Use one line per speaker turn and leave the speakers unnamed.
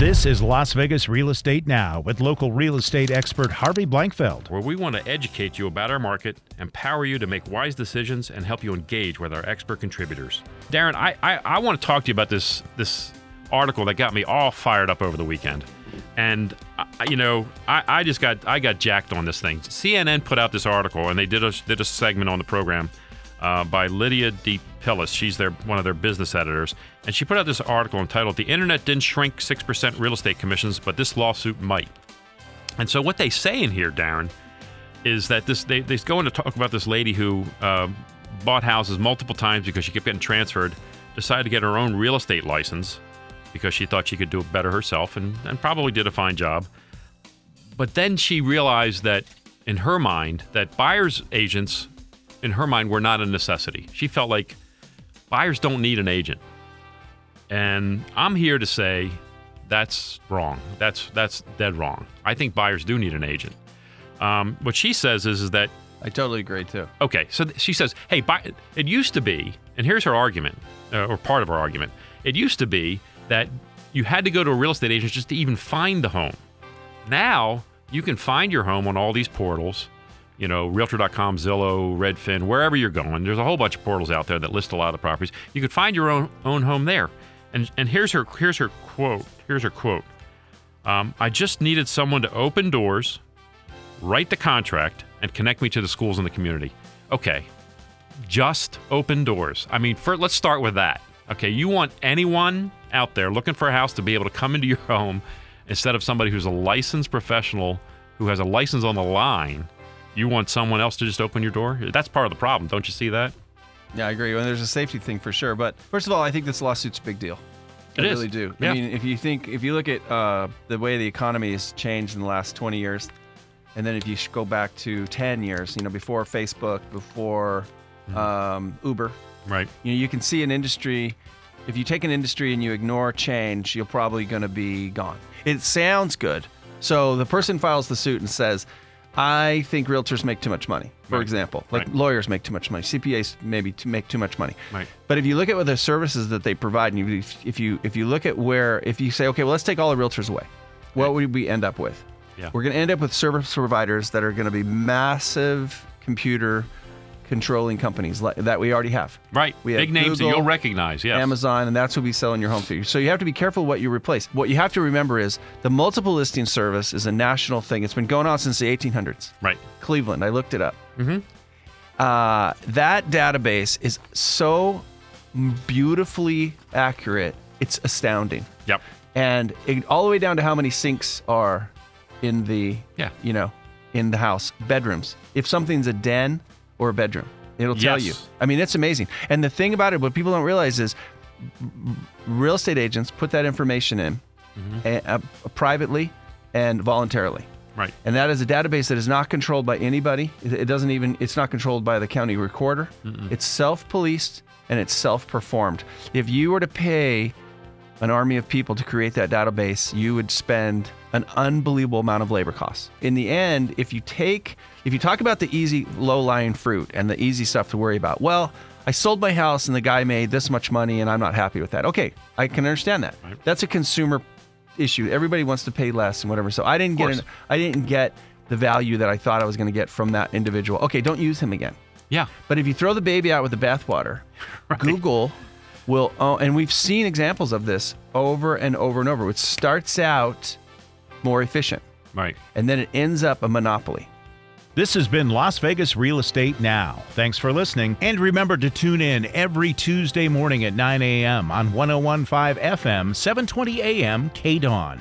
This is Las Vegas Real Estate Now with local real estate expert Harvey Blankfeld.
where we want to educate you about our market, empower you to make wise decisions, and help you engage with our expert contributors. Darren, I, I, I want to talk to you about this this article that got me all fired up over the weekend. And you know, I, I just got I got jacked on this thing. CNN put out this article, and they did a did a segment on the program uh, by Lydia D. Pillis. She's their one of their business editors, and she put out this article entitled "The Internet Didn't Shrink Six Percent Real Estate Commissions, but This Lawsuit Might." And so what they say in here, Darren, is that this they, they go into talk about this lady who uh, bought houses multiple times because she kept getting transferred, decided to get her own real estate license because she thought she could do it better herself and, and probably did a fine job. But then she realized that in her mind, that buyers agents, in her mind, were not a necessity. She felt like buyers don't need an agent. And I'm here to say that's wrong. That's that's dead wrong. I think buyers do need an agent. Um, what she says is, is that
I totally agree too.
okay. So th- she says, hey, buy, it used to be, and here's her argument, uh, or part of her argument. It used to be that you had to go to a real estate agent just to even find the home. Now you can find your home on all these portals. You know, Realtor.com, Zillow, Redfin, wherever you're going. There's a whole bunch of portals out there that list a lot of the properties. You could find your own own home there. And and here's her here's her quote. Here's her quote. Um, I just needed someone to open doors, write the contract, and connect me to the schools in the community. Okay, just open doors. I mean, let's start with that. Okay, you want anyone out there looking for a house to be able to come into your home instead of somebody who's a licensed professional who has a license on the line. You want someone else to just open your door? That's part of the problem. Don't you see that?
Yeah, I agree. And there's a safety thing for sure. But first of all, I think this lawsuit's a big deal.
It
I
is.
really do.
Yeah.
I mean, if you think, if you look at uh, the way the economy has changed in the last 20 years, and then if you go back to 10 years, you know, before Facebook, before
Mm-hmm.
um, Uber,
Right.
you know, you can see an industry. If you take an industry and you ignore change, you're probably going to be gone. It sounds good. So the person files the suit and says, "I think realtors make too much money." For
Right.
example, like
Right.
lawyers make too much money, CPAs maybe to make too much money.
Right.
But if you look at what the services that they provide, and you, if you if you look at where, if you say, okay, well, let's take all the realtors away, what would we end up with?
Yeah.
We're going to end up with service providers that are going to be massive computer controlling companies that we already have.
Right.
We have
Big names that you'll recognize. Yes.
Amazon, and that's what we sell in your home for you. So you have to be careful what you replace. What you have to remember is the multiple listing service is a national thing. It's been going on since the 1800s.
Right.
Cleveland, I looked it up. Uh, that database is so beautifully accurate. It's astounding.
Yep.
And it, all the way down to how many sinks are in the,
Yeah.
you know, in the house, bedrooms. If something's a den or a bedroom, it'll tell
Yes.
you. I mean, it's amazing. And the thing about it, what people don't realize is real estate agents put that information in eh, uh, privately and voluntarily.
Right.
And that is a database that is not controlled by anybody. It doesn't even, it's not controlled by the county recorder. It's self policed and it's self performed. If you were to pay an army of people to create that database, you would spend an unbelievable amount of labor costs. In the end, if you take, if you talk about the easy low lying fruit and the easy stuff to worry about, well, I sold my house and the guy made this much money and I'm not happy with that. Okay, I can understand that.
Right.
That's a consumer issue. Everybody wants to pay less and whatever. So I didn't get an, I didn't get the value that I thought I was going to get from that individual. Okay, don't use him again.
Yeah.
But if you throw the baby out with the bathwater, Google will, oh, and we've seen examples of this over and over and over. It starts out more efficient,
Right.
and then it ends up a monopoly.
This has been Las Vegas Real Estate Now. Thanks for listening. And remember to tune in every Tuesday morning at 9 a.m. on 1015 FM, 720 a.m. K Dawn.